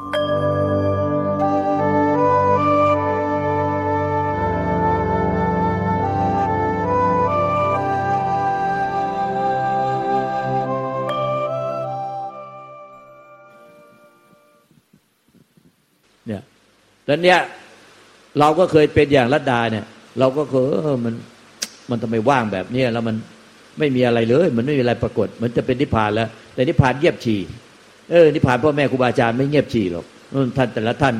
เนี่ยแล้วเนี่ยเราก็เคยเป็นอย่างรัตดาเนี่ย เราก็เคยเออมันมันทำไมว่างแบบนี้แล้วมันไม่มีอะไรเลย มันไม่มีอะไรปรากฏ มันจะเป็นนิพพานแล้ว แต่นิพพานเงียบฉี่ เออนิพพานพ่อแม่ครูบาอาจารย์ไม่เงียบฉี่หรอกท่านแต่ละท่าน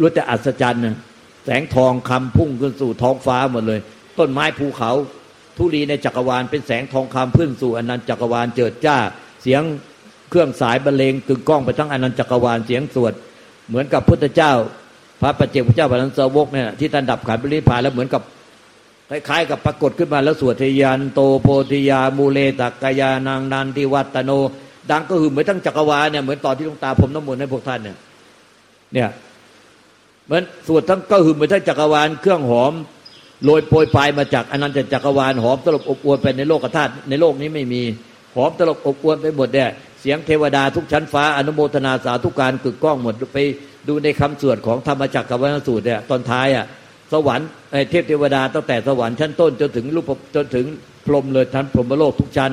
รู้แต่อัศจรรย์นะแสงทองคำพุ่งขึ้นสู่ท้องฟ้าหมดเลย ต้นไม้ภูเขาทุลีในจักรวาลเป็นแสงทองคำพึ่นสู่อนันต์จักรวาลเจิดจ้า เสียงเครื่องสายบรรเลงกึกก้องไปทั้งอนันต์จักรวาลเสียงสวด เหมือนกับพุทธเจ้า พระปัจเจกพุทธเจ้าพระนันสวกเนี่ยที่ท่านดับขันบริพานแล้วเหมือนกับคล้ายๆกับปรากฏขึ้นมาแล้วสวดทยานโตโพธิยามูเลตักกายานางนันทิวัตโน ดังก็คือเหมือนทั้งจักรวาลเนี่ยเหมือนตอนที่หลวงตาผมน้ำมนต์ให้พวกท่านเนี่ยเนี่ยเหมือนสวดทั้งก็คือเหมือนทั้งจักรวาลเครื่องหอมโรยโปรยปลายมาจากอนันตจักรวาลหอมตลบอบอวนไปในโลกธาตุในโลกนี้ไม่มีหอมตลบอบอวนไปหมดเนี่ยเสียงเทวดาทุกชั้นฟ้าอนุโมทนาสาธุการกึกก้องหมดไปดูในคำสวดของธรรมจักรกวนสูตรเนี่ยตอนท้ายอะสวรรค์เทพเทวดาตั้งแต่สวรรค์ชั้นต้นจนถึงรูปจนถึงพรหมเลยชั้นพรหมโลกทุกชั้น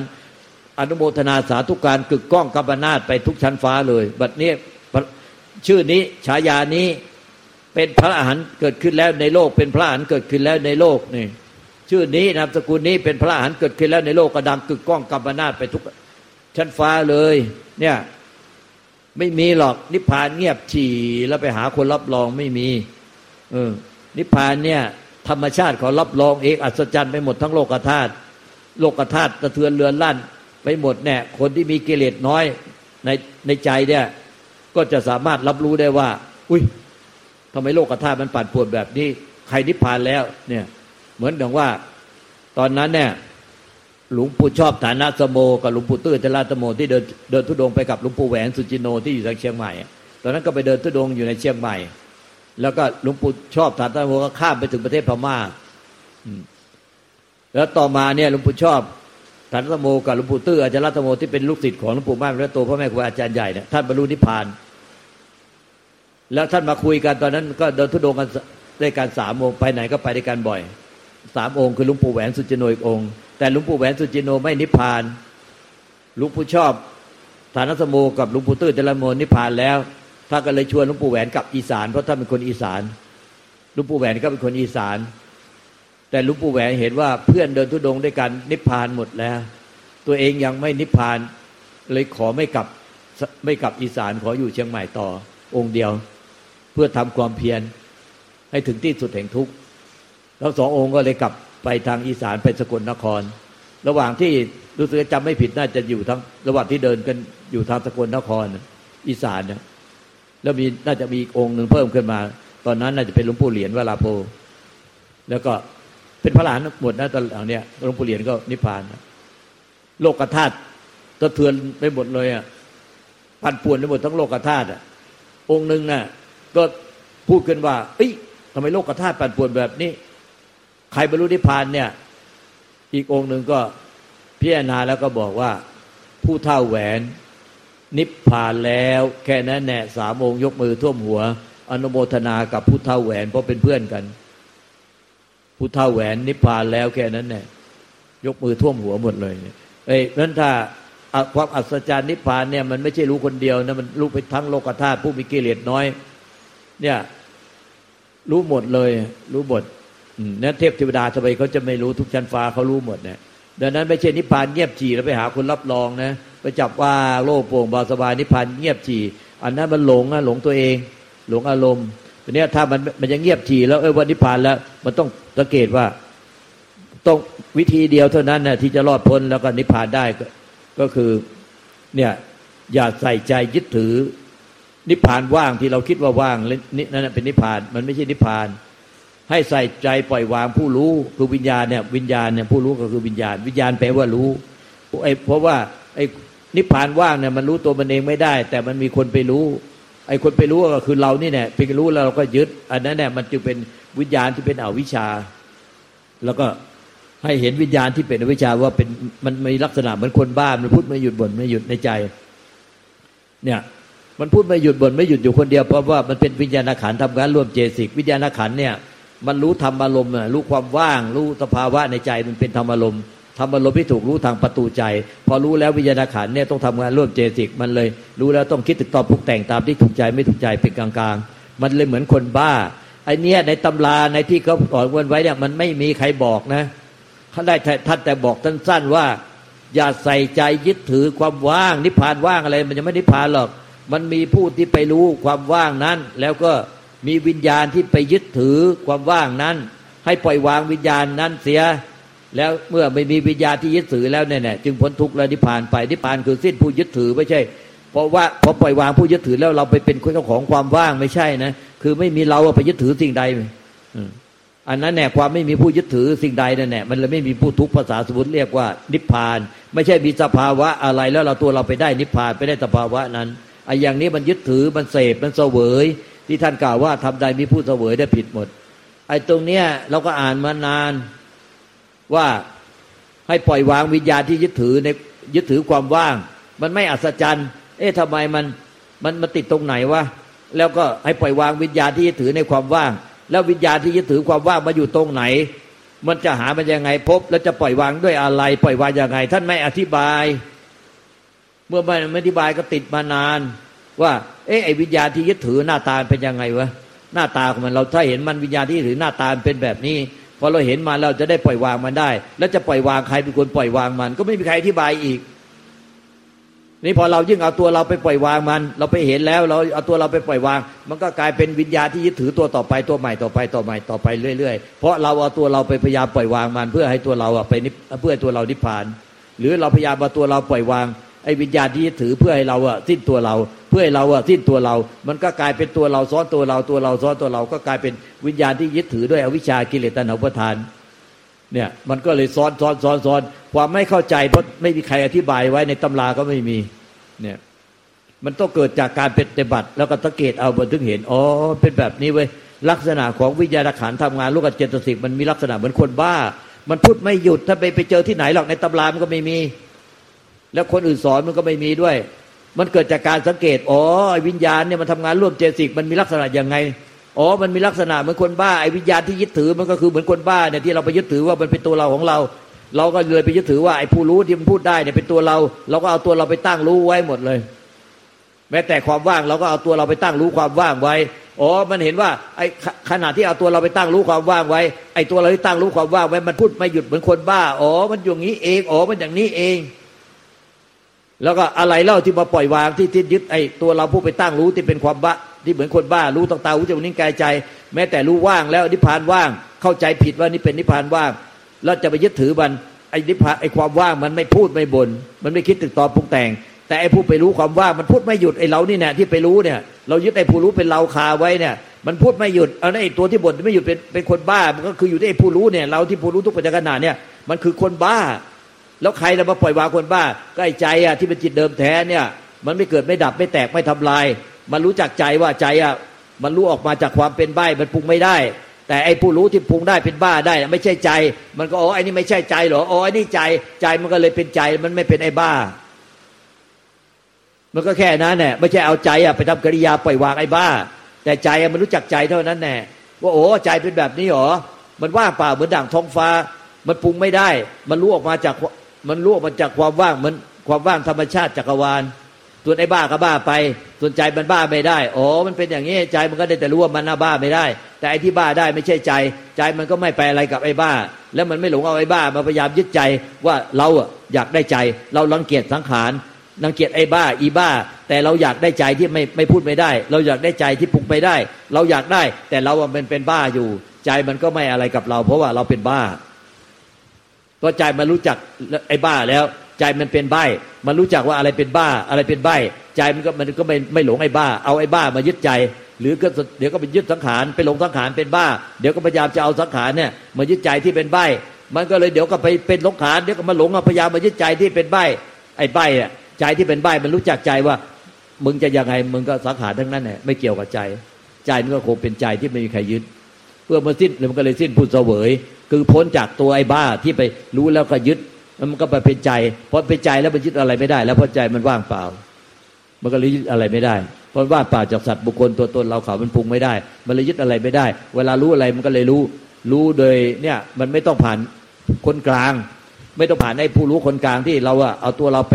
อนุโมทนาสาธุการกึกก้องกัมนาตไปทุกชั้นฟ้าเลย บัดนี้ชื่อนี้ฉายานี้เป็นพระอรหันต์เกิดขึ้นแล้วในโลก เป็นพระอรหันต์เกิดขึ้นแล้วในโลกนี่ชื่อนี้นามสกุลนี้เป็นพระอรหันต์เกิดขึ้นแล้วในโลกกระดังกึกก้องกัมนาตไปทุกชั้นฟ้าเลย เนี่ยไม่มีหรอกนิพพานเงียบฉี่แล้วไปหาคนรับรองไม่มี เออ นิพพานเนี่ย ธรรมชาติขารับรองเองอัศจรรย์ไปหมดทั้งโลกธาตุโลกธาตุสะเทือนเรือนลั่น ไปหมดเนี่ยคนที่มีกิเลสน้อยในในใจเนี่ยก็จะสามารถรับรู้ได้ว่า อุ้ยทำไมโลกธาตุมันปั่นป่วนแบบนี้ ใครนิพพานแล้วเนี่ย เหมือนอย่างว่า ตอนนั้นเนี่ยหลวงปู่ชอบฐานะสโมกับหลวงปู่ตื้อเจราสโมที่เดินเดินทุดงไปกับหลวงปู่แหวนสุจิโนที่อยู่ทางเชียงใหม่ ตอนนั้นก็ไปเดินทุดงอยู่ในเชียงใหม่ แล้วก็หลวงปู่ชอบฐานะสโมก็ข้ามไปถึงประเทศพม่าแล้วต่อมาเนี่ยหลวงปู่ชอบ ฐานสโมกับหลวงปู่ตื้ออาจารย์สโมที่เป็นลูกศิษย์ของหลวงปู่ม่านพระโตพ่อแม่ครูอาจารย์ใหญ่เนี่ยท่านบรรลุนิพพาน แล้วท่านมาคุยกันตอนนั้น ก็เดินทุดงกันด้วยการสามองค์ไปไหนก็ไปด้วยกันบ่อยสามองค์คือหลวงปู่แหวนสุจิโนอีกองค์ แต่หลวงปู่แหวนสุจิโนไม่นิพพานหลวงปู่ชอบฐานสโมกับหลวงปู่ตื้อเจริญโมนิพพานแล้วท่านก็เลยชวนหลวงปู่แหวนกลับอีสานเพราะท่านเป็นคนอีสานหลวงปู่แหวนก็เป็นคนอีสาน แต่ลวงปู่แหวนเห็นว่าเพื่อนเดินทุดงด้วยกันนิพพานหมดแล้ว ตัวเองยังไม่นิพพาน เลยขอไม่กลับไม่กลับอีสานขออยู่เชียงใหม่ต่อ องค์เดียว เพื่อทำความเพียรให้ถึงที่สุดแห่งทุกข์แล้วสององค์ก็เลยกลับไปทางอีสานไปสกลนคร ระหว่างที่รู้สึกจำไม่ผิดน่าจะอยู่ทั้งระหว่างที่เดินกันอยู่ทางสกลนครอีสานเนี่ยแล้วมีน่าจะมีองค์หนึ่งเพิ่มขึ้นมา ตอนนั้นน่าจะเป็นหลวงปู่เหรียญวลาโพแล้วก็ เป็นพระหลานหมดนะตอนหลังเนี่ยหลวงปู่เหรียญก็นิพพานโลกธาตุสะเทือนไปหมดเลยอะปั่นป่วนไปหมดทั้งโลกธาตุอะ องค์หนึ่งน่ะ ก็พูดกันว่าเอ้ยทำไมโลกธาตุปั่นป่วนแบบนี้ ใครบรรลุนิพพานเนี่ย อีกองค์หนึ่งก็พิจารณาแล้วก็บอกว่า ผู้เท่าแหวนนิพพานแล้ว แค่นั้นแน่สามองค์ยกมือท่วมหัว อนุโมทนากับผู้เท่าแหวนเพราะเป็นเพื่อนกัน ผู้เท่าแหวนนิพพานแล้วแค่นั้นแน่ยกมือท่วมหัวหมดเลยเอ้ยนั้นถ้าความอัศจรรย์นิพพานเนี่ยมันไม่ใช่รู้คนเดียวนะมันรู้ไปทั้งโลกธาตุผู้มีกิเลสน้อย เนี่ยรู้หมดเลย รู้หมดนั้นเทพเทวดาทำไมเขาจะไม่รู้ทุกชั้นฟ้าเขารู้หมดเนี่ยดังนั้นไม่ใช่นิพพานเงียบจีแล้วไปหาคนรับรองนะไปจับว่าโลกโปร่งเบาสบายนิพพานเงียบจีอันนั้นมันหลงอะหลงตัวเอง หลงอารมณ์ ทีนี้ถ้ามันมันยังเงียบจีแล้วเออวันนิพพานแล้ว มันต้องสังเกตว่าต้องวิธีเดียวเท่านั้นนะที่จะรอดพ้นแล้วก็นิพพานได้ก็คือเนี่ยอย่าใส่ใจยึดถือ นิพพานว่างที่เราคิดว่าว่างนี่นั่นเป็นนิพพานมันไม่ใช่นิพพาน ให้ใส่ใจปล่อยวางผู้รู้คือวิญญาณเนี่ยวิญญาณเนี่ยผู้รู้ก็คือวิญญาณ วิญญาณแปลว่ารู้ไอ้เพราะว่าไอ้นิพพานว่างเนี่ยมันรู้ตัวมันเองไม่ได้ แต่มันมีคนไปรู้ ไอ้คนไปรู้ก็คือเรานี่เนี่ยไปรู้แล้วเราก็ยึด อันนั้นเนี่ยมันจึงเป็นวิญญาณที่เป็นอวิชชา แล้วก็ให้เห็นวิญญาณที่เป็นอวิชชาว่าเป็นมันมีลักษณะเหมือนคนบ้ามันพูดไม่หยุดบ่นไม่หยุดในใจ เนี่ยมันพูดไม่หยุดบ่นไม่หยุดอยู่คนเดียวเพราะว่ามันเป็นวิญญาณขันธ์ทำงานร่วมเจสิกวิญญาณขันธ์เนี่ย มันรู้ธรรมอารมณ์รู้ความว่าง รู้สภาวะในใจมันเป็นธรรมอารมณ์ ธรรมอารมณ์ที่ถูกรู้ทางประตูใจ พอรู้แล้ววิญญาณขันเนี่ยต้องทำงานร่วมเจสิกมันเลย รู้แล้วต้องคิดถึงตอบปรุงแต่งตามที่ถูกใจไม่ถูกใจเป็นกลางๆ มันเลยเหมือนคนบ้าไอ้นี่ในตำราในที่เขาสอนกันไว้เนี่ยมันไม่มีใครบอกนะเขาได้ท่านแต่บอกสั้นๆว่า อย่าใส่ใจยึดถือความว่าง นิพพานว่างอะไร มันจะไม่นิพพานหรอก มันมีผู้ที่ไปรู้ความว่างนั้น แล้วก็มีวิญญาณที่ไปยึดถือความว่างนั้น ให้ปล่อยวางวิญญาณนั้นเสีย แล้วเมื่อไม่มีวิญญาณที่ยึดถือแล้วเนี่ยจึงพ้นทุกข์และนิพพานไปนิพพานคือสิ้นผู้ยึดถือไม่ใช่ เพราะว่าพอปล่อยวางผู้ยึดถือแล้วเราไปเป็นเจ้าของความว่างไม่ใช่นะคือไม่มีเราไปยึดถือสิ่งใดอันนั้นแน่ความไม่มีผู้ยึดถือสิ่งใดนั่นแน่มันเลยไม่มีผู้ทุกข์ภาษาสมุติเรียกว่า นิพพาน ไม่ใช่มีสภาวะอะไรแล้วเราตัวเราไปได้นิพพานไปได้สภาวะนั้นไอ้อย่างนี้มันยึดถือมันเสพมันเสวย ที่ท่านกล่าวว่าทำใดมีผู้เสวยได้ผิดหมดไอ้ตรงเนี้ยเราก็อ่านมานาน ว่าให้ปล่อยวางวิญญาณที่ยึดถือในยึดถือความว่าง มันไม่อัศจรรย์ เอ๊ะทำไมมันมันมันติดตรงไหนวะแล้วก็ให้ปล่อยวางวิญญาณที่ยึดถือในความว่าง แล้ววิญญาณที่ยึดถือความว่างมาอยู่ตรงไหน มันจะหามันยังไงพบ แล้วจะปล่อยวางด้วยอะไร ปล่อยวางยังไง ท่านไม่อธิบาย เมื่อไม่อธิบายก็ติดมานาน ว่า เอ๊ะไอ้วิญญาณที่ยึดถือหน้าตาเป็นยังไงวะหน้าตาของมันเราถ้าเห็นมันวิญญาณที่ถือหน้าตาเป็นแบบนี้ พอเราเห็นมาเราจะได้ปล่อยวางมันได้ แล้วจะปล่อยวางใครเป็นคนปล่อยวางมัน ก็ไม่มีใครอธิบายอีก นี่พอเรายิ่งเอาตัวเราไปปล่อยวางมัน เราไปเห็นแล้วเราเอาตัวเราไปปล่อยวาง มันก็กลายเป็นวิญญาณที่ยึดถือตัวต่อไปตัวใหม่ต่อไปต่อใหม่ต่อไปเรื่อยๆ เพราะเราเอาตัวเราไปพยายามปล่อยวางมัน เพื่อให้ตัวเราไปเพื่อตัวเรานิพพาน หรือเราพยายามเอาตัวเราปล่อยวางไอ้วิญญาณที่ยึดถือเพื่อให้เราอะสิ้นตัวเราเพื่อให้เราอะสิ้นตัวเรา มันก็กลายเป็นตัวเราซ้อนตัวเราตัวเราซ้อนตัวเราก็กลายเป็นวิญญาณที่ยึดถือด้วยอวิชากิเลสตัณหาอุปทานเนี่ยมันก็เลยซ้อนซ้อนซ้อนซ้อนความไม่เข้าใจเพราะไม่มีใครอธิบายไว้ในตำราก็ไม่มีเนี่ยมันต้องเกิดจากการปฏิบัติ แล้วก็สังเกตเอาบนถึงเห็นอ๋อเป็นแบบนี้เว้ยลักษณะของวิญญาณขันทำงานลูกเจตสิกมันมีลักษณะเหมือนคนบ้า มันพูดไม่หยุดถ้าไปไปเจอที่ไหนหรอกในตำรามันก็ไม่มี แล้วคนอื่นสอนมันก็ไม่มีด้วย มันเกิดจากการสังเกต อ๋อวิญญาณเนี่ยมันทำงานร่วมเจสิกมันมีลักษณะยังไง อ๋อ มันมีลักษณะเหมือนคนบ้าไอ้วิญญาณที่ยึดถือมันก็คือเหมือนคนบ้าเนี่ยที่เราไปยึดถือว่ามันเป็นตัวเราของเรา เราก็เลยไปยึดถือว่าไอ้ผู้รู้ที่มันพูดได้เนี่ยเป็นตัวเรา เราก็เอาตัวเราไปตั้งรู้ไว้หมดเลย แม้แต่ความว่างเราก็เอาตัวเราไปตั้งรู้ความว่างไว้ อ๋อ มันเห็นว่าไอ้ขณะที่เอาตัวเราไปตั้งรู้ความว่างไว้ ไอ้ตัวเราที่ตั้งรู้ความว่างไว้มันพูดไม่หยุดเหมือนคนบ้า อ๋อ มันอย่างนี้เอง อ๋อ มันอย่างนี้เอง แล้วก็อะไรเล่าที่มาปล่อยวางที่ที่ยึดไอ้ตัวเราผู้ไปตั้งรู้ที่เป็นความบ้าที่เหมือนคนบ้ารู้ต่างตาหูจมูกนิ้วกายใจ แม้แต่รู้ว่างแล้วนิพพานว่าง เข้าใจผิดว่านี่เป็นนิพพานว่าง แล้วจะไปยึดถือมันไอ้นิพพานไอ้ความว่างมันไม่พูดไม่บน่นมันไม่คิดตึกตอบปรุงแต่ง แต่ไอ้ผู้ไปรู้ความว่างมันพูดไม่หยุดไอ้เรานี่เนี่ยที่ไปรู้เนี่ย เรายึดไอ้ผู้รู้เป็นเราคาไว้เนี่ย มันพูดไม่หยุดเอาไอ้ตัวที่บ่นไม่หยุดเป็นเป็นคนบ้ามันก็คืออยู่ที่ไอ้ผู้รู้เนี่ยเราที่ผู้รู้ทุกปัจจุบันเนี่ยมันคือคนบ้า แล้วใครจะมาปล่อยวางคนบ้าก็ไอ้ใจอะที่เป็นจิตเดิมแท้เนี่ย มันไม่เกิดไม่ดับไม่แตกไม่ทำลาย มันรู้จักใจว่าใจอะมันรู้ออกมาจากความเป็นใบมันปรุงไม่ได้ แต่ไอ้ผู้รู้ที่ปรุงได้เป็นบ้าได้ ไม่ใช่ใจ มันก็อ๋อไอ้นี่ไม่ใช่ใจหรออ๋อไอ้นี่ใจใจมันก็เลยเป็นใจมันไม่เป็นไอ้บ้า มันก็แค่นั้นแหละไม่ใช่เอาใจอะไปทำกิริยาปล่อยวางไอ้บ้า แต่ใจมันรู้จักใจเท่านั้นแน่ว่าโอ้ใจเป็นแบบนี้หรอมันว่างเปล่าเหมือนด่างท้องฟ้า มันปรุงไม่ได้ มันรู้ออกมาจาก มันรู้ออกมาจากความว่างมันความว่างธรรมชาติจักรวาลส่วนไอ้บ้าก็บ้าไป ส่วนใจมันบ้าไม่ได้อ๋อมันเป็นอย่างนี้ใจมันก็ได้แต่รู้ว่ามันน่าบ้าไม่ได้ แต่ไอ้ที่บ้าได้ไม่ใช่ใจ ใจมันก็ไม่ไปอะไรกับไอ้บ้า แล้วมันไม่หลงเอาไอ้บ้ามาพยายามยึดใจว่าเราอยากได้ใจ เราลังเกียจสังขารลังเกียจไอ้บ้า อีบ้า แต่เราอยากได้ใจที่ไม่ไม่พูดไม่ได้ เราอยากได้ใจที่ปลุกไม่ได้ เราอยากได้ แต่เราเป็นเป็นบ้าอยู่ ใจมันก็ไม่อะไรกับเรา เพราะว่าเราเป็นบ้า เพราะใจมันรู้จักไอ้บ้าแล้ว ใจมันเป็นใบมันรู้จักว่าอะไรเป็นบ้า อะไรเป็นใบใจมันก็มันก็ไม่ไม่หลงไอ้บ้า เอาไอ้บ้ามายึดใจ หรือก็เดี๋ยวก็ไปยึดสังขารไปหลงสังขารเป็นบ้า เดี๋ยวก็พยายามจะเอาสังขารเนี่ยมายึดใจที่เป็นใบมันก็เลยเดี๋ยวก็ไปเป็นหลงขานเดี๋ยวก็มาหลงพยายามมายึดใจที่เป็นใบไอ้ใบอะใจที่เป็นใบมันรู้จักใจว่า มึงจะยังไงมึงก็สังขารทั้งนั้นแหละไม่เกี่ยวกับใจ ใจมันก็คงเป็นใจที่ไม่มีใครยึด เพื่อมาสิ้นมันก็เลยสิ้นผู้เสวย คือพ้นจากตัวไอ้บ้าที่ไปรู้แล้วก็ยึดมันก็ไปเป็นใจพอเป็นใจแล้วมันยึดอะไรไม่ได้ แล้วพอใจมันว่างเปล่า มันก็เลยยึดอะไรไม่ได้ เพราะว่าเปล่าจากสัตว์บุคคลตัวตนเราเขามันปรุงไม่ได้ มันเลยยึดอะไรไม่ได้ เวลารู้อะไรมันก็เลยรู้ รู้โดยเนี่ยมันไม่ต้องผ่านคนกลาง ไม่ต้องผ่านให้ผู้รู้คนกลางที่เราอะเอาตัวเราไป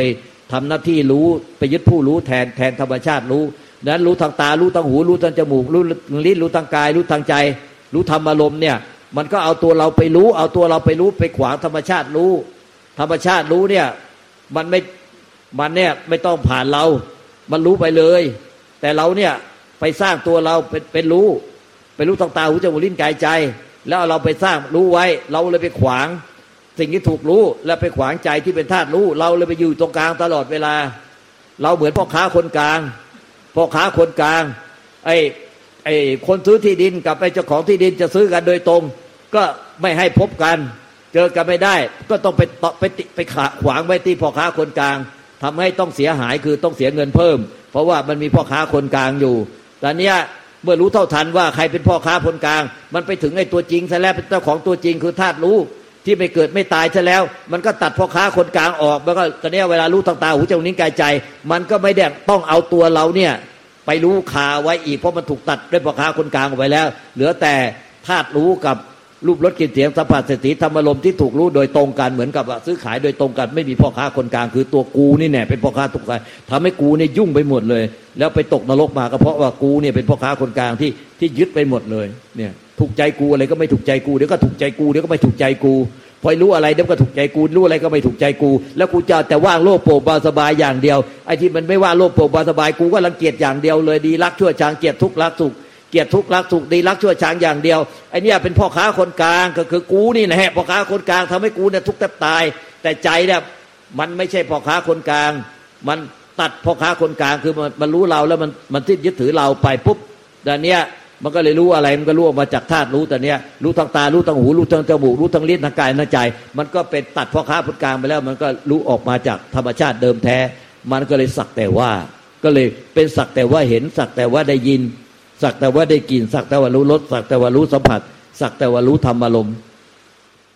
ทำหน้าที่รู้ไปยึดผู้รู้แทนแทนธรรมชาติรู้นั้นรู้ทางตารู้ทางหูรู้ทางจมูกรู้ลิ้นรู้ทางกาย รู้ทางใจ รู้ธรรมอารมณ์เนี่ย มันก็เอาตัวเราไปรู้ เอาตัวเราไปรู้ไปขวางธรรมชาติรู้ ธรรมชาติรู้เนี่ย มันไม่มันเนี่ยไม่ต้องผ่านเรา มันรู้ไปเลย แต่เราเนี่ยไปสร้างตัวเราเป็นเป็นรู้ ไปรู้ทางตาหูจมูกลิ้นกายใจ แล้วเราไปสร้างรู้ไว้ เราเลยไปขวาง สิ่งที่ถูกรู้ แล้วไปขวางใจที่เป็นธาตุรู้ เราเลยไปอยู่ตรงกลางตลอดเวลา เราเหมือนพ่อค้าคนกลางพ่อค้าคนกลาง ไอ้ ไอ้คนซื้อที่ดินกับไอ้เจ้าของที่ดินจะซื้อกันโดยตรง ก็ไม่ให้พบกัน เจอกันไม่ได้ ก็ต้องไปตไปไปขวางไว้ที่พ่อค้าคนกลางทำให้ต้องเสียหายคือต้องเสียเงินเพิ่ม เพราะว่ามันมีพ่อค้าคนกลางอยู่ตอนนี้เมื่อรู้เท่าทันว่าใครเป็นพ่อค้าคนกลาง มันไปถึงไอ้ตัวจริงซะแล้วเป็นเจ้าของตัวจริงคือธาตุรู้ที่ไม่เกิดไม่ตายซะแล้ว มันก็ตัดพ่อค้าคนกลางออก แล้วก็ตอนนี้เวลารู้ทางตาหูจมูกนิ้วกายใจ มันก็ไม่ได้ต้องเอาตัวเราเนี่ย ไปรู้คาไว้อีกเพราะมันถูกตัดด้วยพ่อค้าคนกลางออกไปแล้ว เหลือแต่ธาตุรู้กับรูปรสกลิ่นเสียงสัมผัสสติธรรมารมที่ถูกรู้โดยตรงกันเหมือนกับซื้อขายโดยตรงกันไม่มีพ่อค้าคนกลางคือตัวกูนี่แน่เป็นพ่อค้าตุกใจทำให้กูเนี่ยยุ่งไปหมดเลย แล้วไปตกนรกมาก็เพราะว่ากูเนี่ยเป็นพ่อค้าคนกลางที่ที่ยึดไปหมดเลยเนี่ยถูกใจกูอะไรก็ไม่ถูกใจกูเดี๋ยวก็ถูกใจกูเดี๋ยวก็ไม่ถูกใจกู พอรู้อะไรเดี๋ยวก็ถูกใจกูรู้อะไรก็ไม่ถูกใจกู แล้วกูจะแต่ว่างโลภโปรบาสบายอย่างเดียวไอ้ที่มันไม่ว่าโลภโปรบาสบายกูก็รังเกียจอย่างเดียวเลยดีรักชั่วชางเกียรทุกรักสุขเกียรติทุกรักสุขดีรักชั่วช้างอย่างเดียวไอ้นี่เป็นพ่อค้าคนกลางก็คือกูนี่นะฮะพ่อค้าคนกลางทำให้กูเนี่ยทุกแทบตาย แต่ใจเนี่ยมันไม่ใช่พ่อค้าคนกลาง มันตัดพ่อค้าคนกลางคือมันมันรู้เราแล้วมันมันที่ยึดถือเราไปปุ๊บแต่เนี้ย มันก็เลยรู้อะไรมันก็รู้ออกมาจากธาตุรู้แต่เนี้ยรู้ทางตารู้ทางหูรู้ทางจมูกรู้ทางลิ้นทางกายทางใจ มันก็เป็นตัดพ่อค้าคนกลางไปแล้ว มันก็รู้ออกมาจากธรรมชาติเดิมแท้ มันก็เลยสักแต่ว่า ก็เลยเป็นสักแต่ว่าเห็นสักแต่ว่าได้ยิน สักแต่ว่าได้กลิ่นสักแต่ว่ารู้รสสักแต่ว่ารู้สัมผัส สักแต่ว่ารู้ธรรมอารมณ์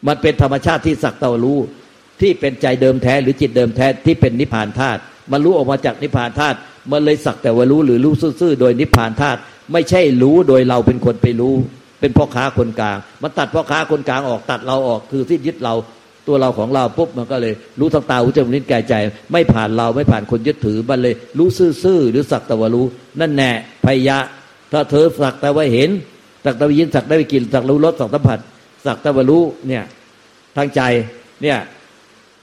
มันเป็นธรรมชาติที่สักแต่ว่ารู้ ที่เป็นใจเดิมแท้หรือจิตเดิมแท้ที่เป็นนิพพานธาตุมันรู้ออกมาจากนิพพานธาตุมันเลยสักแต่ว่ารู้หรือรู้ซื่อๆโดยนิพพานธาตุ ไม่ใช่รู้โดยเราเป็นคนไปรู้ เป็นพ่อค้าคนกลาง มันตัดพ่อค้าคนกลางออกตัดเราออกคือที่ยึดเราตัวเราของเราปุ๊บมันก็เลย รู้ทางตาหูจมูกลิ้นกายใจ ไม่ผ่านเราไม่ผ่านคนยึดถือมันเลย รู้ซื่อๆหรือสักแต่ว่ารู้ นั่นแน่พยะ ถ้าเธอสักแต่ว่าเห็นสักแต่ว่ายินสักแต่ว่ากินสักรู้รสสักสัมผัสสักแต่ว่ารู้เนี่ยทางใจเนี่ย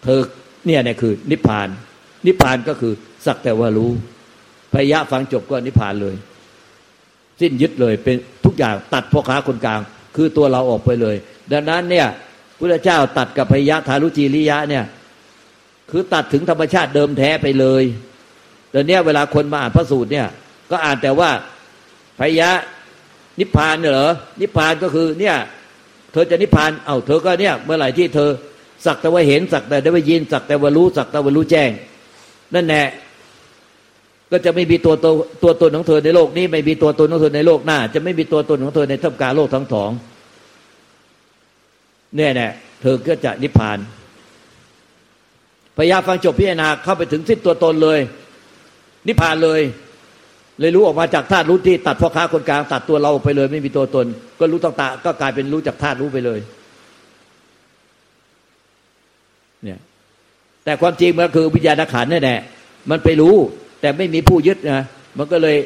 เธอเนี่ยเนี่ยคือ นิพพาน นิพพานก็คือสักแต่ว่ารู้พยะฟังจบก็นิพพานเลย สิ้นยึดเลยเป็นทุกอย่างตัดพ่อค้าคนกลาง คือตัวเราออกไปเลย ดังนั้นเนี่ยพุทธเจ้าตัดกับพยะทารุจีริยะเนี่ยคือตัดถึงธรรมชาติเดิมแท้ไปเลยแต่เนี้เวลาคนมาอ่านพระสูตรเนี่ย ก็อ่านแต่ว่าพยะนิพพานเหรอนิพพานก็คือเนี่ยเธอจะนิพพาน เอา้าเธอก็เนี่ยเมื่อไหร่ที่เธอสักแต่ว่าเห็นสักแต่ได้ว่ายินสักแต่ว่ารู้สักแต่ว่ารู้แจ้ง นั่นแน่ ก็จะไม่มีตัวตนตัวตนของเธอในโลกนี้ ไม่มีตัวตนของเธอในโลกหน้า จะไม่มีตัวตนของเธอในท่ามกลางโลกทั้งสองเนี่ยแน่เธอก็จะนิพพานพยาฟังจบพิจารณาเข้าไปถึงสิ้นตัวตนเลย นิพพานเลย เลยรู้ออกมาจากธาตุรู้ที่ตัดพ่อค้าคนกลางตัดตัวเราไปเลย ไม่มีตัวตน ก็รู้ต่างๆก็กลายเป็นรู้จากธาตุรู้ไปเลยเนี่ยแต่ความจริงมันคือวิญญาณขันนี่แหละมันไปรู้ แต่ไม่มีผู้ยึดนะมันก็เลย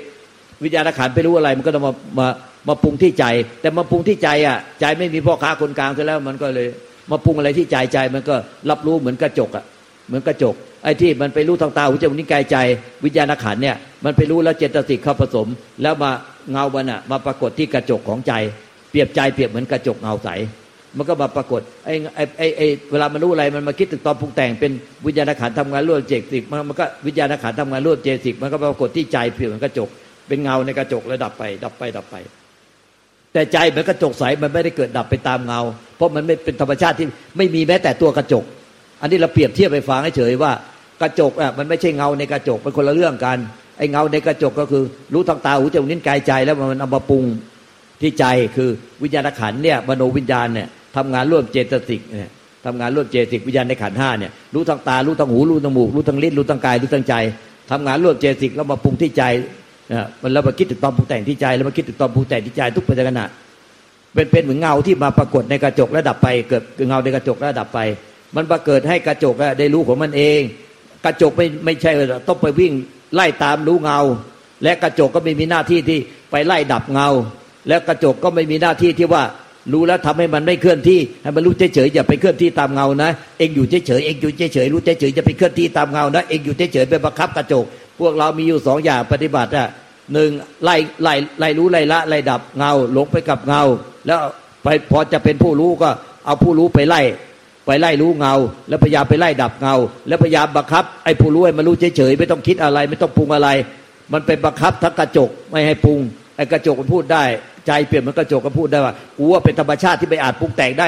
วิญญาณขันไปรู้อะไร มันก็ต้องมามามาปรุงที่ใจ แต่มาปรุงที่ใจอะ ใจไม่มีพ่อค้าคนกลางซะแล้วมันก็เลย มาปรุงอะไรที่ใจใจมันก็รับรู้เหมือนกระจกอะเหมือนกระจก ไอ้ที่มันไปรู้ทางตาหูจมูกนิ้วกายใจวิญญาณขันเนี่ยมันไปรู้แล้วเจตสิกเข้าผสม แล้วมาเงามันอะมาปรากฏที่กระจกของใจ เปรียบใจเปรียบเหมือนกระจกเงาใส มันก็มาปรากฏไอ้ไอ้ไอ้ไอ้เวลามันรู้อะไรมันมาคิดถึงตอนปรุงแต่งเป็นวิญญาณขันทำงานร่วมเจตสิกมันมันก็วิญญาณขันทำงานร่วมเจตสิกมันก็ปรากฏที่ใจเปรียบเหมือนกระจก เป็นเงาในกระจกแล้วดับไป ดับไปดับไป แต่ใจเหมือนกระจกใสมันไม่ได้เกิดดับไปตามเงา เพราะมันไม่เป็นธรรมชาติที่ไม่มีแม้แต่ตัวกระจก อันนี้เราเปรียบเทียบไปฟังให้เฉยว่ากระจกอะมันไม่ใช่เงาในกระจกเป็นคนละเรื่องกันไอ้เงาในกระจกก็คือ รู้ทางตาหูจมูกนิ้วกายใจแล้วมันเอามาปรุงที่ใจคือวิญญาณขันเนี่ยมโนวิญญาณเนี่ย ทำงานร่วมเจตสิกเนี่ยทำงานร่วมเจตสิกวิญญาณในขันห้าเนี่ยรู้ทางตารู้ทางหูรู้ทางหูรู้ทางลิ้นรู้ทางกายรู้ทางใจทำงานร่วมเจตสิกแล้วมาปรุงที่ใจนะมันแล้วมาคิดถึงตอนปรุงแต่งที่ใจแล้วมาคิดถึงตอนปรุงแต่งที่ใจทุกปัจจุบันเป็นเป็นเหมือนเงาที่มาปรากฏในกระจกแล้วดับไป เกิดเงาในกระจกแล้วดับไป มันมากิดให้กระจกได้รู้ของมันเอง กระจกไม่ไม่ใช่ต้องไปวิ่งไล่ตามรู้เงา และกระจกก็ไม่มีหน้าที่ที่ไปไล่ดับเงา แล้วกระจกก็ไม่มีหน้าที่ที่ว่า รู้แล้วทำให้มันไม่เคลื่อนที่ ให้มันรู้เฉยๆอย่าไปเคลื่อนที่ตามเงานะ เองอยู่เฉยๆเองอยู่เฉยๆรู้เฉยๆจะไปเคลื่อนที่ตามเงานะ เองอยู่เฉยๆไปบังคับกระจก พวกเรามีอยู่สองอย่างปฏิบัติอะหนึ่งไล่ไล่ไล่รู้ไล่ละไล่ดับเงาหลงไปกับเงา แล้วไปพอจะเป็นผู้รู้ก็เอาผู้รู้ไปไล่ไปไล่รู้เงา แล้วพยายามไปไล่ดับเงา แล้วพยายามบังคับไอ้ผู้รู้ให้มันรู้เฉยๆไม่ต้องคิดอะไร ไม่ต้องปรุงอะไร มันเป็นบังคับทั้งกระจกไม่ให้ปรุงไอ้กระจกมันพูดได้ ใจเปลี่ยนมันกระจกก็พูดได้ว่ากูว่าเป็นธรรมชาติที่ไปอาจปรุงแต่งได้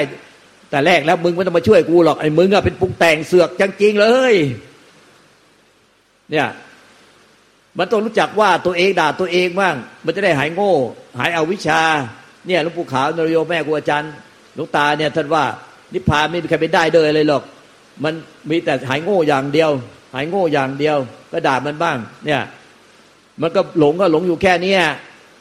แต่แรกแล้วมึงไม่ต้องมาช่วยกูหรอกไอ้มึงอะเป็นปรุงแต่งเสือกจริงๆเลย เนี่ยมันต้องรู้จักว่าตัวเองด่าตัวเองบ้าง มันจะได้หายโง่ หายเอาวิชา เนี่ยหลวงปู่ขาวนรโยแม่ครูอาจารย์หลวงตาเนี่ยท่านว่านิพพานไม่มีใครไปได้เลยเลยหรอก มันมีแต่หายโง่อย่างเดียว หายโง่อย่างเดียว ก็ด่ามันบ้าง เนี่ย มันก็หลงก็หลงอยู่แค่นี้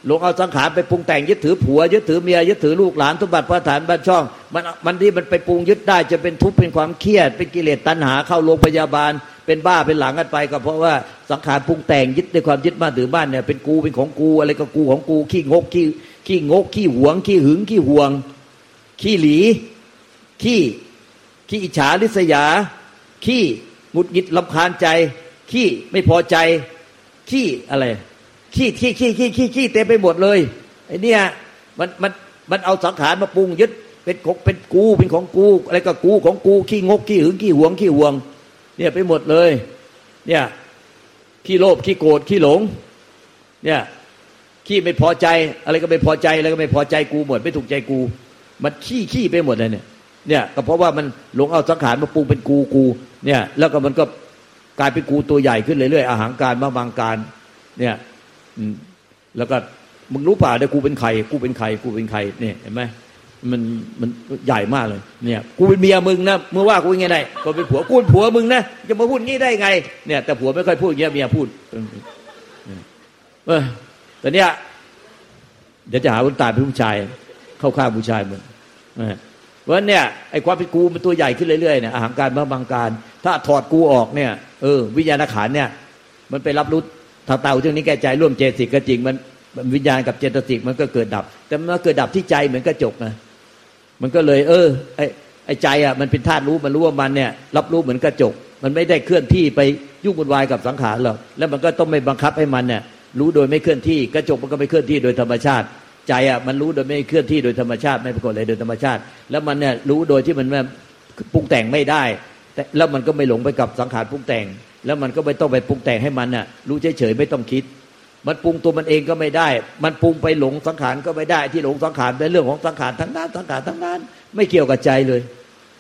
หลงเอาสังขารไปปรุงแต่งยึดถือผัว ยึดถือเมียยึดถือลูกหลานทุบัติพระฐานบ้านช่อง มันมันที่มันไปปรุงยึดได้จะเป็นทุกข์เป็นความเครียด เป็นกิเลสตัณหาเข้าโรงพยาบาล เป็นบ้าเป็นหลังกันไปก็เพราะว่าสังขารปรุงแต่งยึดในความยึดบ้านถือบ้านเนี่ยเป็นกูเป็นของกูอะไรก็กูของกูขี้งกขี้ขี้งกขี้หวง ขี้หึงขี้หวง ขี้หลีขี้ขี้อิจฉาริษยา ขี้หงุดหงิดลำคาญใจ ขี้ไม่พอใจ ขี้อะไร ขี้ขี้ขี้ขี้ขี้ขี้เต็มไปหมดเลยไอ้นี่มันมันมันเอาสังขารมาปรุงยึดเป็นของเป็นกูเป็นของกูอะไรก็กูของกูขี้งกขี้หึงขี้หวงขี้หวง เนี่ยไปหมดเลย เนี่ยขี้โลภขี้โกรธขี้หลง เนี่ยขี้ไม่พอใจ อะไรก็ไม่พอใจอะไรก็ไม่พอใจกูหมดไม่ถูกใจกู มันขี้ขี้ไปหมดเลยเนี่ยเนี่ยก็เพราะว่ามันหลงเอาสังขารมาปรุงเป็นกูกู เนี่ย แล้วก็มันก็กลายเป็นกูตัวใหญ่ขึ้นเรื่อยๆอาหารการมาบางการ เนี่ย แล้วก็มึงรู้ป่าเดี๋ยวกูเป็นใครกูเป็นใครกูเป็นใครเนี่ยเห็นไหมมันมันใหญ่มากเลย เนี่ย กูเป็นเมียมึงนะเมื่อว่ากูยังไงได้ก็เป็นผัวกูเป็นผัวมึงนะจะมาพูดงี้ได้ไง เนี่ย แต่ผัวไม่ค่อยพูดเงี้ยเมียพูดเออแต่เนี้ยเดี๋ยวจะหาคนตายเป็นผู้ชาย เข้าข้างผู้ชายมึงเพราะเนี่ยไอ้ความเป็นกูมันตัวใหญ่ขึ้นเรื่อยๆเนี่ยอาหารการมาบางการ ถ้าถอดกูออกเนี่ยเออวิญญาณขันเนี่ย มันไปรับรู้ ถ้าเตาเรื่องนี้แก้ใจร่วมเจตสิกก็จริงมันวิญญาณกับเจตสิกมันก็เกิดดับ แต่มันเกิดดับที่ใจเหมือนกระจกนะมันก็เลย เออ ไอ้ไอ้ใจอะมันเป็นธาตุรู้มันรู้ว่ามันเนี่ย รับรู้เหมือนกระจก มันไม่ได้เคลื่อนที่ไปยุ่งวุ่นวายกับสังขารหรอกแล้วมันก็ต้องไม่บังคับให้มันเนี่ยรู้โดยไม่เคลื่อนที่กระจกมันก็ไม่เคลื่อนที่โดยธรรมชาติ ใจอะมันรู้โดยไม่เคลื่อนที่โดยธรรมชาติไม่ปรากฏอะไรโดยธรรมชาติ แล้วมันเนี่ยรู้โดยที่มันปรุงแต่งไม่ได้ แต่แล้วมันก็ไม่หลงไปกับสังขารปรุงแต่ง แล้วมันก็ไม่ต้องไปปรุงแต่งให้มันน่ะ รู้เฉยๆไม่ต้องคิด มันปรุงตัวมันเองก็ไม่ได้ มันปรุงไปหลงสังขารก็ไม่ได้ที่หลงสังขารเป็นเรื่องของสังขารทั้งนั้นสังขารทั้งนั้นไม่เกี่ยวกับใจเลย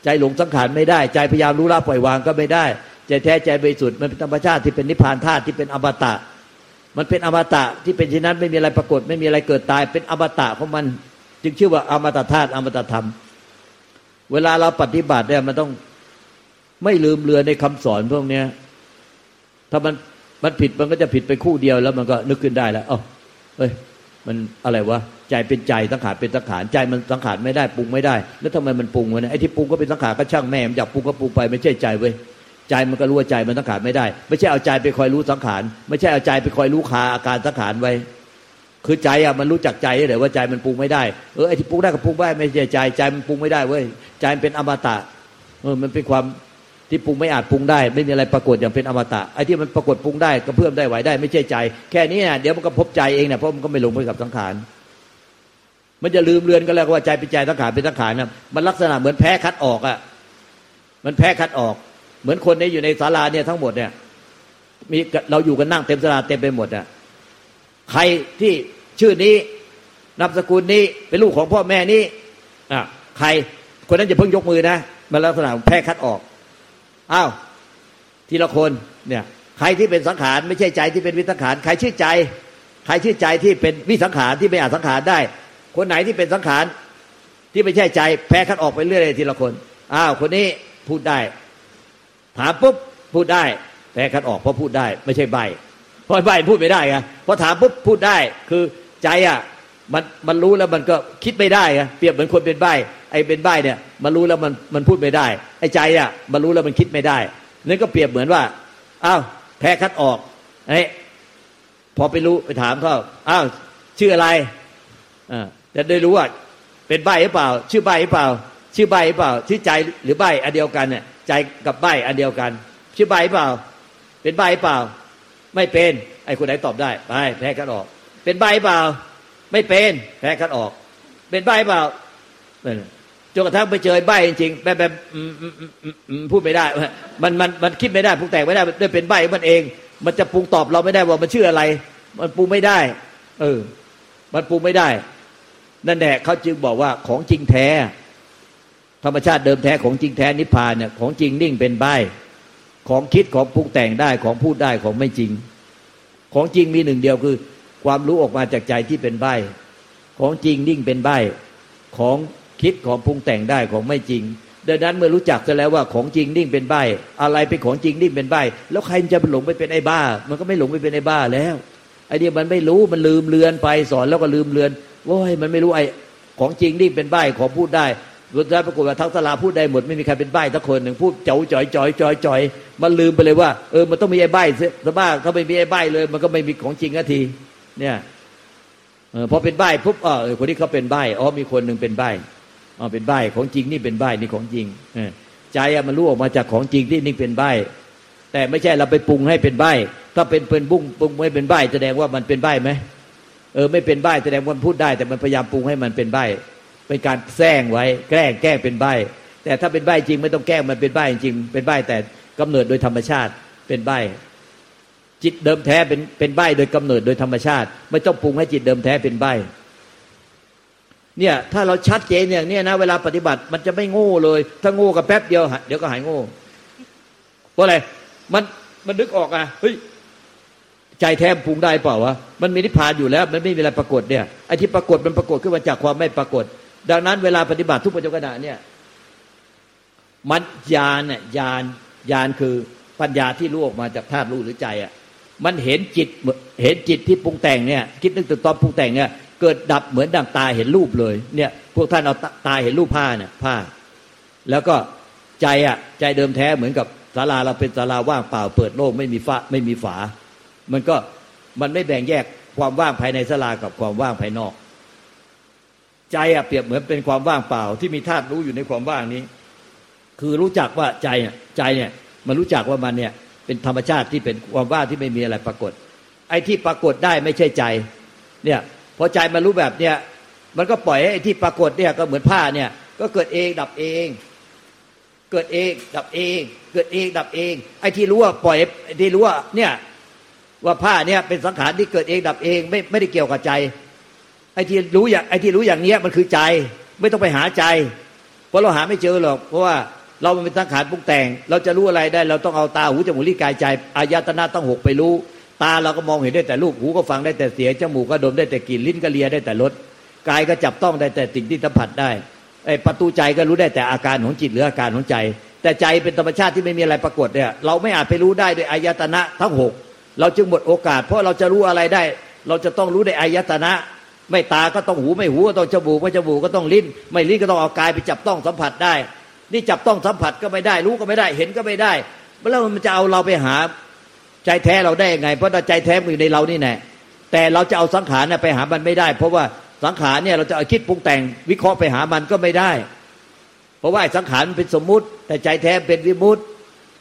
ใจหลงสังขารไม่ได้ ใจพยายามรู้ละปล่อยวางก็ไม่ได้ใจแท้ใจบริสุทธิ์มันเป็นธรรมชาติที่เป็นนิพพานธาตุที่เป็นอมตะ มันเป็นอมตะที่เป็นเช่นนั้นไม่มีอะไรปรากฏ ไม่มีอะไรเกิดตาย เป็นอมตะของมันจึงชื่อว่าอมตะธาตุอมตะธรรม เวลาเราปฏิบัติเนี่ยมันต้องไม่ลืมเรือในคำสอนพวกเนี้ย ถ้ามันมันผิดมันก็จะผิดไปคู่เดียวแล้วมันก็นึกขึ้นได้แล้ว เอ้าเฮ้ยมันอะไรวะใจเป็นใจสังขารเป็นสังขารใจมันสังขารไม่ได้ปรุงไม่ได้ แล้วทำไมมันปรุงวะเนี่ยไอ้ที่ปรุงก็เป็นสังขารก็ช่างแม่มอยากปรุงก็ปรุงไปไม่ใช่ใจเว้ยใจมันก็รู้ว่าใจมันสังขารไม่ได้ ไม่ใช่เอาใจไปคอยรู้สังขาร ไม่ใช่เอาใจไปคอยรู้คาอาการสังขารไว้ คือใจอะมันรู้จักใจเลยว่าใจมันปรุงไม่ได้เออไอ้ที่ปรุงได้ก็ปรุงได้ไม่ใช่ใจใจมันปรุงไม่ได้เว้ยใจมันเป็นอมตะเออมันเป็นความ ที่ปรุงไม่อาจปรุงได้ ไม่มีอะไรปรากฏอย่างเป็นอมตะไอ้ที่มันปรากฏปรุงได้ก็เพิ่มได้ไหวได้ ไม่ใช่ใจ แค่นี้เนี่ยเดี๋ยวมันก็พบใจเองเนี่ยเพราะมันก็ไม่ลงไปกับสังขารมันจะลืมเลือนก็แล้วว่าใจเป็นใจสังขารเป็นสังขารนะมันลักษณะเหมือนแพ้คัดออกอะมันแพ้คัดออก เหมือนคนนี้อยู่ในศาลาเนี่ยทั้งหมดเนี่ย มีเราอยู่กันนั่งเต็มศาลาเต็มไปหมดอะใครที่ชื่อนี้นามสกุลนี้เป็นลูกของพ่อแม่นี้อะใครคนนั้นจะเพิ่งยกมือนะมันลักษณะแพ้คัดออก อ้าวทีละคนเนี่ย ใครที่เป็นสังขารไม่ใช่ใจที่เป็นวิสังขารใครชื่อใจ ใครชื่อใจที่เป็นวิสังขารที่ไม่อาจสังขารได้ คนไหนที่เป็นสังขารที่ไม่ใช่ใจ แพ้คัดออกไปเรื่อยๆทีละคนอ้าวคนนี้พูดได้ ถามปุ๊บพูดได้ แพ้คัดออกเพราะพูดได้ ไม่ใช่ใบเพราะใบพูดไม่ได้ไงพอถามปุ๊บพูดได้คือใจอะ มันมันรู้แล้วมันก็คิดไม่ได้ไงเปรียบเหมือนคนเป็นใบไอ้เป็นใบเนี่ยมันรู้แล้วมันมันพูดไม่ได้ ไอ้ใจอะมันรู้แล้วมันคิดไม่ได้นั่นก็เปรียบเหมือนว่าอ้าวแพ้คัดออกไอ้พอไปรู้ไปถามเขาอ้าวชื่ออะไรอ่าจะได้รู้ว่าเป็นใบหรือเปล่า ชื่อใบหรือเปล่า ชื่อใบหรือเปล่า ชื่อใจหรือใบอันเดียวกันเนี่ยใจกับใบอันเดียวกัน ชื่อใบหรือเปล่า เป็นใบหรือเปล่า ไม่เป็น ไอ้คนไหนตอบได้ไปแพ้คัดออก เป็นใบหรือเปล่า ไม่เป็นแพ้คัดออก เป็นใบเปล่าจนกระทั่งไปเจอใบจริงๆแบบแบบพูดไม่ได้ มันมันมันคิดไม่ได้ปรุงแต่งไม่ได้ด้วยเป็นใบมันเอง มันจะปรุงตอบเราไม่ได้ว่ามันชื่ออะไร มันปรุงไม่ได้ เออ มันปรุงไม่ได้ นั่นแหละเขาจึงบอกว่าของจริงแท้ ธรรมชาติเดิมแท้ของจริงแท้นิพพานเนี่ยของจริงนิ่งเป็นใบของคิดของปรุงแต่งได้ของพูดได้ของไม่จริง ของจริงมีหนึ่งเดียวคือ ความรู้ออกมาจากใจที่เป็นใบของจริงนิ่งเป็นใบของคิดของปรุงแต่งได้ของไม่จริงดังนั้นเมื่อรู้จักจะแล้วว่าของจริงนิ่งเป็นใบอะไรเป็นของจริงนิ่งเป็นใบแล้วใครจะหลงไปเป็นไอ้บ้า มันก็ไม่หลงไปเป็นไอ้บ้าแล้วไอ้นี่มันไม่รู้มันลืมเลือนไปสอนแล้วก็ลืมเลือนโอ้ยมันไม่รู้ไอ้ของจริงนิ่งเป็นใบของพูดได้สุดท้ายปรากฏว่าทั้งสลาพูดได้หมดไม่มีใครเป็นใบทักคนหนึ่งพูดเจ๋อจ่อยจ่อยจ่อยจ่อยมันลืมไปเลยว่าเออมันต้องมีไอ้ใบ้ซะบ้าถ้าไม่มีไอ้ใบเลย มันก็ไม่มีของจริงนาที เนี่ยออพอเป็นใบปุ๊บเออคนที่เขาเป็นใบอ๋อมีคนหนึ่งเป็นใบอ๋อเป็นใบของจริงนี่เป็นใบนี่ของจริงใจอมันรู้ออกมาจากของจริงที่นี่เป็นใบแต่ไม่ใช่เราไปปรุงให้เป็นใบถ้าเป็นเป็นบุ้งปรุงไม่เป็นใบแสดงว่ามันเป็นใบไหมเออไม่เป็นใบแสดงว่ามันพูดได้ แต่มันพยายามปรุงให้มันเป็นใบเป็นการแซงไว้ แกล้งแก้เป็นใบแต่ถ้าเป็นใบจริงไม่ต้องแก้มันเป็นใบจริง เป็นใบแต่กำเนิดโดยธรรมชาติเป็นใบ จิตเดิมแท้เป็นเป็นใบโดยกำเนิดโดยธรรมชาติ ไม่ต้องปรุงให้จิตเดิมแท้เป็นใบเนี่ยถ้าเราชัดเจนอย่างนี้นะเวลาปฏิบัติมันจะไม่โง่เลย ถ้าโง่กับแป๊บเดียวเดี๋ยวก็หายโง่เพราะอะไรมันมันนึกออกอะเฮ้ยใจแท้ปรุงได้เปล่าวะมันมีนิพพานอยู่แล้ว มันไม่มีอะไรปรากฏเนี่ยไอ้ที่ปรากฏมันปรากฏขึ้นมาจากความไม่ปรากฏ ดังนั้นเวลาปฏิบัติทุกปัจจุบันเนี่ยมันญาณเนี่ยญาณญาณคือปัญญาที่รู้ออกมาจากธาตุรู้หรือใจอะ มันเห็นจิตเห็นจิตที่ปรุงแต่งเนี่ยคิดนึกถึงตอนปรุงแต่งเนี่ยเกิดดับเหมือนดังตาเห็นรูปเลยเนี่ยพวกท่านเอาตาเห็นรูปผ้าเนี่ยผ้า แล้วก็ใจอะใจเดิมแท้เหมือนกับศาลาเราเป็นศาลาว่างเปล่าเปิดโล่งไม่มีฟ้าไม่มีฝา มันก็มันไม่แบ่งแยกความว่างภายในศาลากับความว่างภายนอก ใจอะเปรียบเหมือนเป็นความว่างเปล่าที่มีธาตุรู้อยู่ในความว่างนี้ คือรู้จักว่าใจใจเนี่ยมันรู้จักว่ามันเนี่ย เป็นธรรมชาติที่เป็นความว่างที่ไม่มีอะไรปรากฏ ไอ้ที่ปรากฏได้ไม่ใช่ใจ เนี่ยพอใจมันรู้แบบเนี่ยมันก็ปล่อยให้ไอ้ที่ปรากฏเนี่ยก็เหมือนผ้าเนี่ยก็เกิดเองดับเอง เกิดเอง ดับเอง เกิดเอง ดับเอง ไอ้ที่รู้ว่าปล่อยไอ้ที่รู้ว่าเนี่ยว่าผ้าเนี่ยเป็นสังขารที่เกิดเองดับเอง ไม่ไม่ได้เกี่ยวกับใจ ไอ้ที่รู้อย่างไอ้ที่รู้อย่างเนี้ยมันคือใจ ไม่ต้องไปหาใจ เพราะเราหาไม่เจอหรอก เพราะว่า เราเป็นสังขารปรุงแต่ง เราจะรู้อะไรได้ เราต้องเอาตาหูจมูกลิ้นกายใจอายตนะต้องหกไปรู้ ตาเราก็มองเห็นได้แต่รูปหูก็ฟังได้แต่เสียงจมูกก็ดมได้แต่กลิ่นลิ้นก็เลียได้แต่รสกายก็จับต้องได้แต่สิ่งที่สัมผัสได้ไอประตูใจก็รู้ได้แต่อาการของจิตหรืออาการของใจ แต่ใจเป็นธรรมชาติที่ไม่มีอะไรปรากฏเนี่ยเราไม่อาจไปรู้ได้ด้วยอายตนะทั้งหกเราจึงหมดโอกาส เพราะเราจะรู้อะไรได้ เราจะต้องรู้ในอายตนะ ไม่ตาก็ต้องหูไม่หูก็ต้องจมูกไม่จมูกก็ต้องลิ้น ไม่ลิ้นก็ต้องเอากายไปจับต้องสัมผัสได้ นี่จับต้องสัมผัสก็ไม่ได้ รู้ก็ไม่ได้เห็นก็ไม่ได้แล้วมันจะเอาเราไปหาใจแท้เราได้ยังไง เพราะใจแท้มันอยู่ในเรานี่แน่แต่เราจะเอาสังขารไปหามันไม่ได้ เพราะว่าสังขารเนี่ยเราจะเอาคิดปรุงแต่งวิเคราะห์ไปหามันก็ไม่ได้ เพราะว่าสังขารเป็นสมมุติ แต่ใจแท้เป็นวิมุติ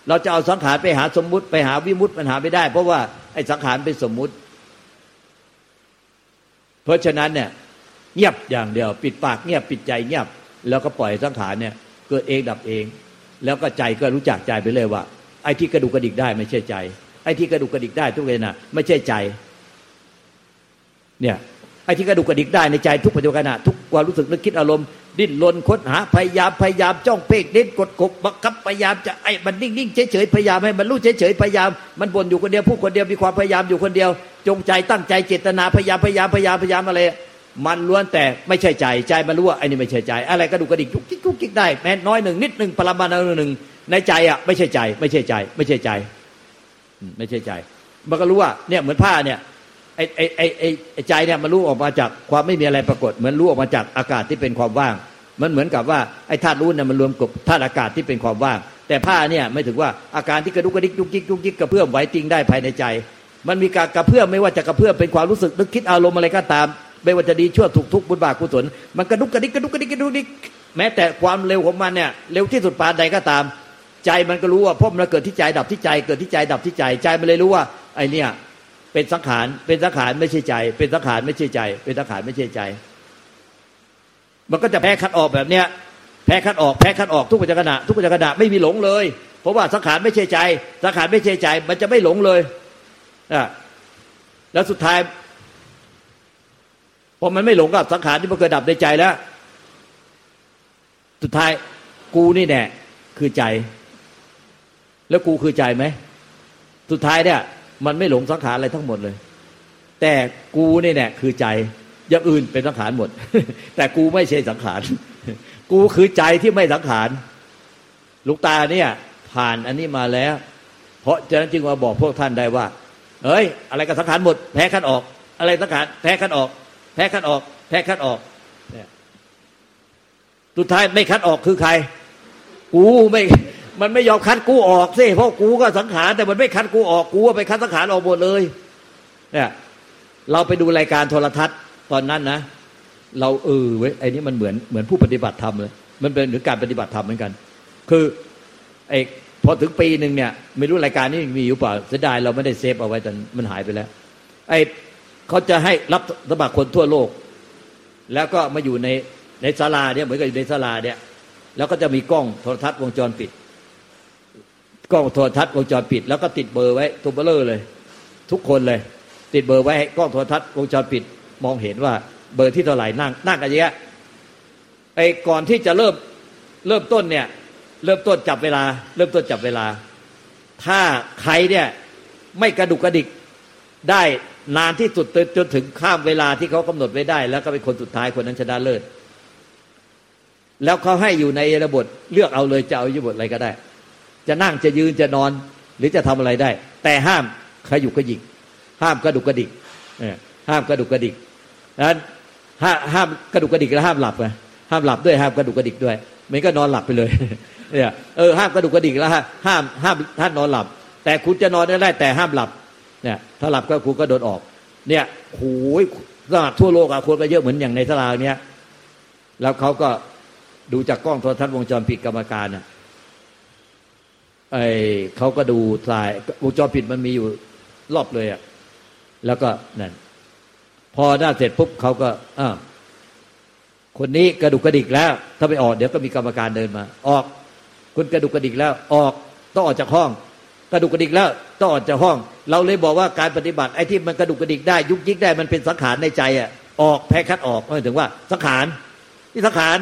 เราจะเอาสังขารไปหาสมมุติ ไปหาวิมุติมันหาไม่ได้ เพราะว่าไอ้สังขารเป็นสมมุติ เพราะฉะนั้นเนี่ยเงียบอย่างเดียว ปิดปากเงียบปิดใจเงียบ แล้วก็ปล่อยสังขารเนี่ย เกิดเองดับเอง แล้วก็ใจก็รู้จักใจไปเลยว่า ไอ้ที่กระดุกกระดิกได้ไม่ใช่ใจ ไอ้ที่กระดุกกระดิกได้ทุกเวลาไม่ใช่ใจ เนี่ยไอ้ที่กระดุกกระดิกได้ในใจทุกปัจจุบันทุกความรู้สึกนึกคิดอารมณ์ดิ้นรนค้นหาพยายามพยายามจ้องเพ่งเน้นกดกบบังคับพยายามจะไอ้มันนิ่งนิ่งเฉยเฉยพยายามให้มันรู้เฉยเฉยพยายามมันบ่นอยู่คนเดียวพูดคนเดียวมีความพยายามอยู่คนเดียว จงใจตั้งใจเจตนาพยายามพยายามพยายามพยายามอะไร มันล้วนแต่ไม่ใช่ใจใจมันรู้ว่าไอ้นี่ไม่ใช่ใจ อะไรกระดูกระดิกกุ๊กกิ๊กกุ๊กกิ๊กได้แม้น้อยหนึ่งนิดหนึ่งปรมาณูหนึ่งในใจอะไม่ใช่ใจ ไม่ใช่ใจ ไม่ใช่ใจ ไม่ใช่ใจ มันก็รู้ว่าเนี่ยเหมือนผ้าเนี่ยไอ้ไอ้ไอ้ไอ้ใจเนี่ยมันรู้ออกมาจากความไม่มีอะไรปรากฏ เหมือนรู้ออกมาจากอากาศที่เป็นความว่าง มันเหมือนกับว่าไอ้ธาตุรู้เนี่ยมันรวมกับธาตุอากาศที่เป็นความว่าง แต่ผ้าเนี่ยไม่ถึงว่าอาการที่กระดุกกระดิกยุกยิกยุกยิกกระเพื่อมไหวติงได้ภายในใจ มันมีการกระเพื่อมไม่ว่าจะกระเพื่อมเป็นความรู้สึกนึกคิดอารมณ์อะไรก็ตาม ไม่ว่าจะดีชั่วถูกทุกบุญบาปกุศลมันกระดุกกระดิกกระดุกกระดิกกระดุกกระดิกแม้แต่ความเร็วของมันเนี่ยเร็วที่สุดปานใดก็ตาม ใจมันก็รู้ว่าพราะมันเกิดที่ใจดับที่ใจ เกิดที่ใจดับที่ใจใจมันเลยรู้ว่าไอเนี่ยเป็นสังขารเป็นสังขารไม่ใช่ใจ เป็นสังขารไม่ใช่ใจ เป็นสังขารไม่ใช่ใจ มันก็จะแพ้คัดออกแบบเนี้ยแพ้คัดออกแพ้คัดออกทุกปัจจุบันทุกปัจจุบันไม่มีหลงเลย เพราะว่าสังขารไม่ใช่ใจ สังขารไม่ใช่ใจ มันจะไม่หลงเลยอะแล้วสุดท้าย พอมันไม่หลงกับสังขารที่มันเกิดดับในใจแล้ว สุดท้ายกูนี่แน่คือใจ แล้วกูคือใจไหม สุดท้ายเนี่ย มันไม่หลงสังขารอะไรทั้งหมดเลย แต่กูนี่แน่คือใจอย่างอื่นเป็นสังขารหมด แต่กูไม่ใช่สังขาร กูคือใจที่ไม่สังขารลูกตาเนี่ย ผ่านอันนี้มาแล้ว เพราะฉะนั้นจึงมาบอกพวกท่านได้ว่าเฮ้ย อะไรกับสังขารหมด แพ้ขันออก อะไรสังขารแพ้ขันออก แพ้ขันออก แพ้ขันออกเนี่ยสุดท้ายไม่คัดออกคือใคร กูไม่ มันไม่ยอมคัดกูออกสิเพราะกูก็สังขารแต่มันไม่คัดกูออกกูไปคัดสังขารออกหมดเลย เนี่ยเราไปดูรายการโทรทัศน์ตอนนั้นนะเราเออเว้ยไอ้นี่มันเหมือนเหมือนผู้ปฏิบัติธรรมเลย มันเป็นหรือการปฏิบัติธรรมเหมือนกัน คือไอ้พอถึงปีหนึ่งเนี่ย ไม่รู้รายการนี้มีอยู่เปล่าเสียดายเราไม่ได้เซฟเอาไว้แต่มันหายไปแล้ว ไอ้ เขาจะให้รับสมัครคนทั่วโลก แล้วก็มาอยู่ในในศาลาเนี่ยเหมือนกับอยู่ในศาลาเนี่ยแล้วก็จะมีกล้องโทรทัศน์วงจรปิด กล้องโทรทัศน์วงจรปิด แล้วก็ติดเบอร์ไว้ตัวเบลอเลย ทุกคนเลย ติดเบอร์ไว้ให้กล้องโทรทัศน์วงจรปิด มองเห็นว่าเบอร์ที่เท่าไหร่นั่งนั่งกันเยอะไอ้ก่อนที่จะเริ่มเริ่มต้นเนี่ยเริ่มต้นจับเวลา เริ่มต้นจับเวลา ถ้าใครเนี่ยไม่กระดุกกระดิกได้ นานที่สุดจนถึงข้ามเวลาที่เขากำหนดไว้ได้ แล้วก็เป็นคนสุดท้ายคนนั้นชนะเลิศ แล้วเขาให้อยู่ในระบบเลือกเอาเลยจะเอายุบทอะไรก็ได้ จะนั่งจะยืนจะนอน หรือจะทำอะไรได้ แต่ห้ามขยุกกระยิกห้ามกระดุกกระดิกห้ามกระดุกกระดิกนั้นห้าห้ามกระดุกกระดิกแล้วห้ามหลับไงห้ามหลับด้วยห้ามกระดุกกระดิกด้วยไม่ก็นอนหลับไปเลยเนี่ยเออห้ามกระดุกกระดิกแล้วห้ามห้ามห้ามนอนหลับ แต่คุณจะนอนได้แต่ห้ามหลับ เนี่ยถ้าหลับก็คุณก็โดนออก เนี่ยโอ้ยตลาดทั่วโลกอะคนก็เยอะเหมือนอย่างในตลาเนี้ยแล้วเขาก็ดูจากกล้องโทรทัศน์วงจรปิดกรรมการอะไอเขาก็ดูสายวงจรปิดมันมีอยู่รอบเลยอะแล้วก็นั่นพอได้เสร็จปุ๊บเขาก็อ้าคนนี้กระดุกกระดิกแล้ว ถ้าไปออกเดี๋ยวก็มีกรรมการเดินมา ออกคุณกระดุกกระดิกแล้ว ออกต้องออกจากห้อง กระดุกกระดิกแล้วต้องออกจากห้อง เราเลยบอกว่าการปฏิบัติไอ้ที่มันกระดุกกระดิกได้ ยุกยิกได้มันเป็นสังขารในใจอะออกแพ้คัดออกหมายถึงว่าสังขารที่สังขาร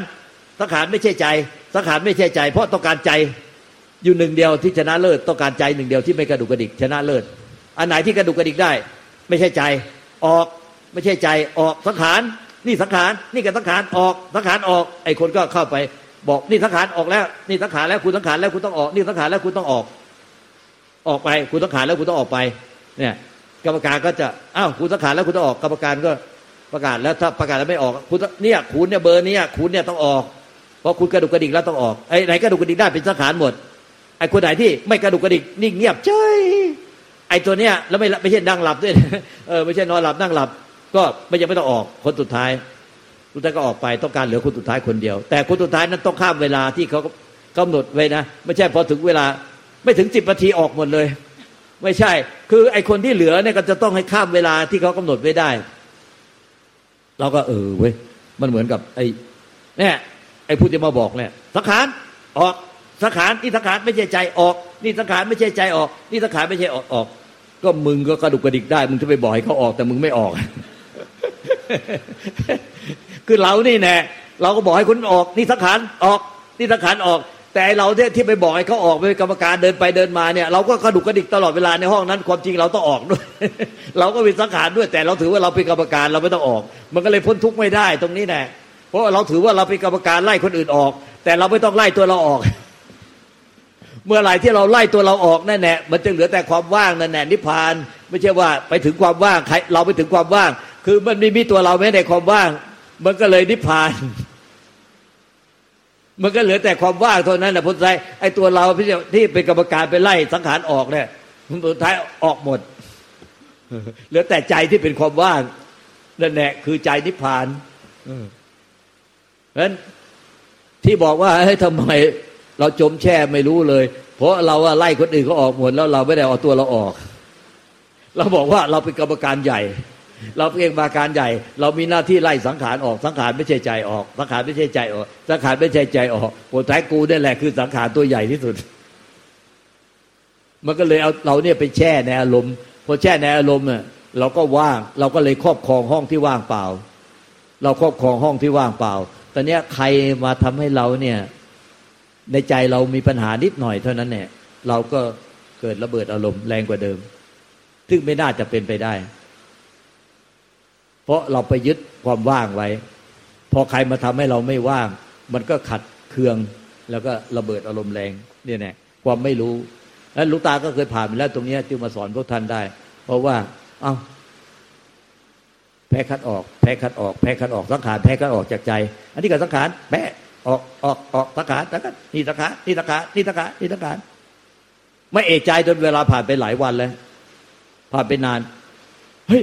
สังขารไม่ใช่ใจ สังขารไม่ใช่ใจ เพราะต้องการใจอยู่หนึ่งเดียวที่ชนะเลิศต้องการใจหนึ่งเดียวที่ไม่กระดุกกระดิกชนะเลิศอันไหนที่กระดุกกระดิกได้ ไม่ใช่ใจออกไม่ใช่ใจออกสังขารนี่สังขารนี่กับสังขารออกสังขารออกไอ้คนก็เข้าไป บอกนี่สังขารออกแล้ว นี่สังขารแล้วคุณสังขารแล้วคุณต้องออก นี่สังขารแล้วคุณต้องออก ออกไปคุณสังขารแล้วคุณต้องออกไป เนี่ย กรรมการก็จะอ้าวคุณสังขารแล้วคุณต้องออกกรรมการก็ประกาศแล้วถ้าประกาศแล้วไม่ออก คุณเนี่ยคุณเนี่ยเบอร์นี้คุณเนี่ยต้องออกเพราะคุณกระดุกกระดิกแล้วต้องออกไอ้ไหนกระดุกกระดิกได้เป็นสังขารหมดไอ้คนไหนที่ไม่กระดุกกระดิกนิ่งเงียบเฉยไอ้ตัวเนี้ยแล้วไม่ไม่ใช่นั่งหลับด้วยเออไม่ใช่นอนหลับนั่งหลับ ก็ไม่ยังไม่ต้องออกคนสุดท้ายสุดท้ายก็ออกไปต้องการเหลือคนสุดท้ายคนเดียว แต่คนสุดท้ายนั้นต้องข้ามเวลาที่เขากำหนดไว้นะ ไม่ใช่พอถึงเวลา ไม่ถึงสิบนาทีออกหมดเลย ไม่ใช่ คือไอคนที่เหลือเนี่ยก็จะต้องให้ข้ามเวลาที่เขากำหนดไว้ได้ เราก็เออเว้ยมันเหมือนกับ ไอเนี่ยไอผู้ที่มาบอกเนี่ยสังขารออกสังขารนี่สังขารไม่ใช่ใจออก นี่สังขารไม่ใช่ใจออก นี่สังขารไม่ใช่ออกออก ก็มึงก็กระดุกกระดิกได้ มึงจะไปบอกให้เขาออก แต่มึงไม่ออก คือเรานี่แน่เราก็บอกให้คุณออก นี่สังขารออก นี่สังขารออก แต่เราที่ยที่ไปบอกให้เขาออกเป็นกรรมการเดินไปเดินมาเนี่ยเราก็กระดุกกระดิกตลอดเวลาในห้องนั้น ความจริงเราต้องออกด้วย เราก็มีสังขารด้วย แต่เราถือว่าเราเป็นกรรมการเราไม่ต้องออก มันก็เลยพ้นทุกข์ไม่ได้ตรงนี้แน่เพราะเราถือว่าเราเป็นกรรมการไล่คนอื่นออก แต่เราไม่ต้องไล่ตัวเราออก เมื่อไหร่ที่เราไล่ตัวเราออกแน่แหละมันจะเหลือแต่ความว่างนั่นแหละนิพพาน ไม่ใช่ว่าไปถึงความว่างใครเราไปถึงความว่าง คือมันไม่มีตัวเราแม้ในความว่าง มันก็เลยนิพพาน มันก็เหลือแต่ความว่างเท่านั้นนะพุทธไทยไอ้ตัวเราที่เป็นกรรมการไปไล่สังขารออกเนี่ยสุดท้ายออกหมด เหลือแต่ใจที่เป็นความว่างนั่นแหละคือใจนิพพานเพราะฉะนั้นที่บอกว่าให้ทำไมเราจมแช่ไม่รู้เลย เพราะเราว่าไล่คนอื่นเขาออกหมดแล้วเราไม่ได้เอาตัวเราออก เราบอกว่าเราเป็นกรรมการใหญ่ เราเป็นกรรมการใหญ่ เรามีหน้าที่ไล่สังขารออกสังขารไม่ใช่ใจออก สังขารไม่ใช่ใจออก สังขารไม่ใช่ใจออกโอ้ท้ายกูนี่แหละคือสังขารตัวใหญ่ที่สุด มันก็เลยเอาเราเนี่ยไปแช่ในอารมณ์พอแช่ในอารมณ์เนี่ยเราก็ว่างเราก็เลยครอบครองห้องที่ว่างเปล่า เราครอบครองห้องที่ว่างเปล่าตอนนี้ใครมาทำให้เราเนี่ย ในใจเรามีปัญหานิดหน่อยเท่านั้นเนี่ย เราก็เกิดระเบิดอารมณ์แรงกว่าเดิม ซึ่งไม่น่าจะเป็นไปได้ เพราะเราไปยึดความว่างไว้ พอใครมาทำให้เราไม่ว่าง มันก็ขัดเคืองแล้วก็ระเบิดอารมณ์แรงเนี่ยแน่ความไม่รู้แล้วลูกตาก็เคยผ่านมาแล้วตรงนี้จึงมาสอนพวกท่านได้ เพราะว่า เอา้าแพ้คัดออก แพ้คัดออกแพ้คัดออกสังขารแพ้คัดออกจากใจ อันนี้ก็สังขารแพ้ออกออกออกสังขารสังขารนี่สังขารนี่สังขารนี่สังขารนี่สังขารไม่เอกใจจนเวลาผ่านไปหลายวันแล้วผ่านไปนาน เฮ้ย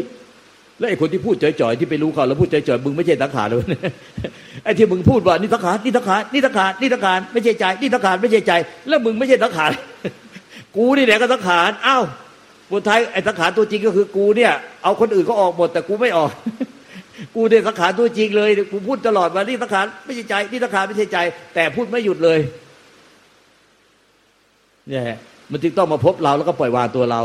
แล้วไอ้คนที่พูดจ่อยๆที่ไปรู้เขาแล้วพูดจ่อยๆมึงไม่ใช่สังขารเลยไอ้ที่มึงพูดว่านี่สังขารนี่สังขารนี่สังขารนี่สังขารไม่ใช่ใจนี่สังขารไม่ใช่ใจ แล้วมึงไม่ใช่สังขารกูนี่แหละก็สังขารอ้าวบนท้ายไอ้สังขารตัวจริงก็คือกูเนี่ย เอาคนอื่นก็ออกหมดแต่กูไม่ออก กูเนี่ยสังขารตัวจริงเลยกูพูดตลอดว่านี่สังขารไม่ใช่ใจนี่สังขารไม่ใช่ใจ แต่พูดไม่หยุดเลยเนี่ยมันจึงต้องมาพบเราแล้วก็ปล่อยวางตัวเรา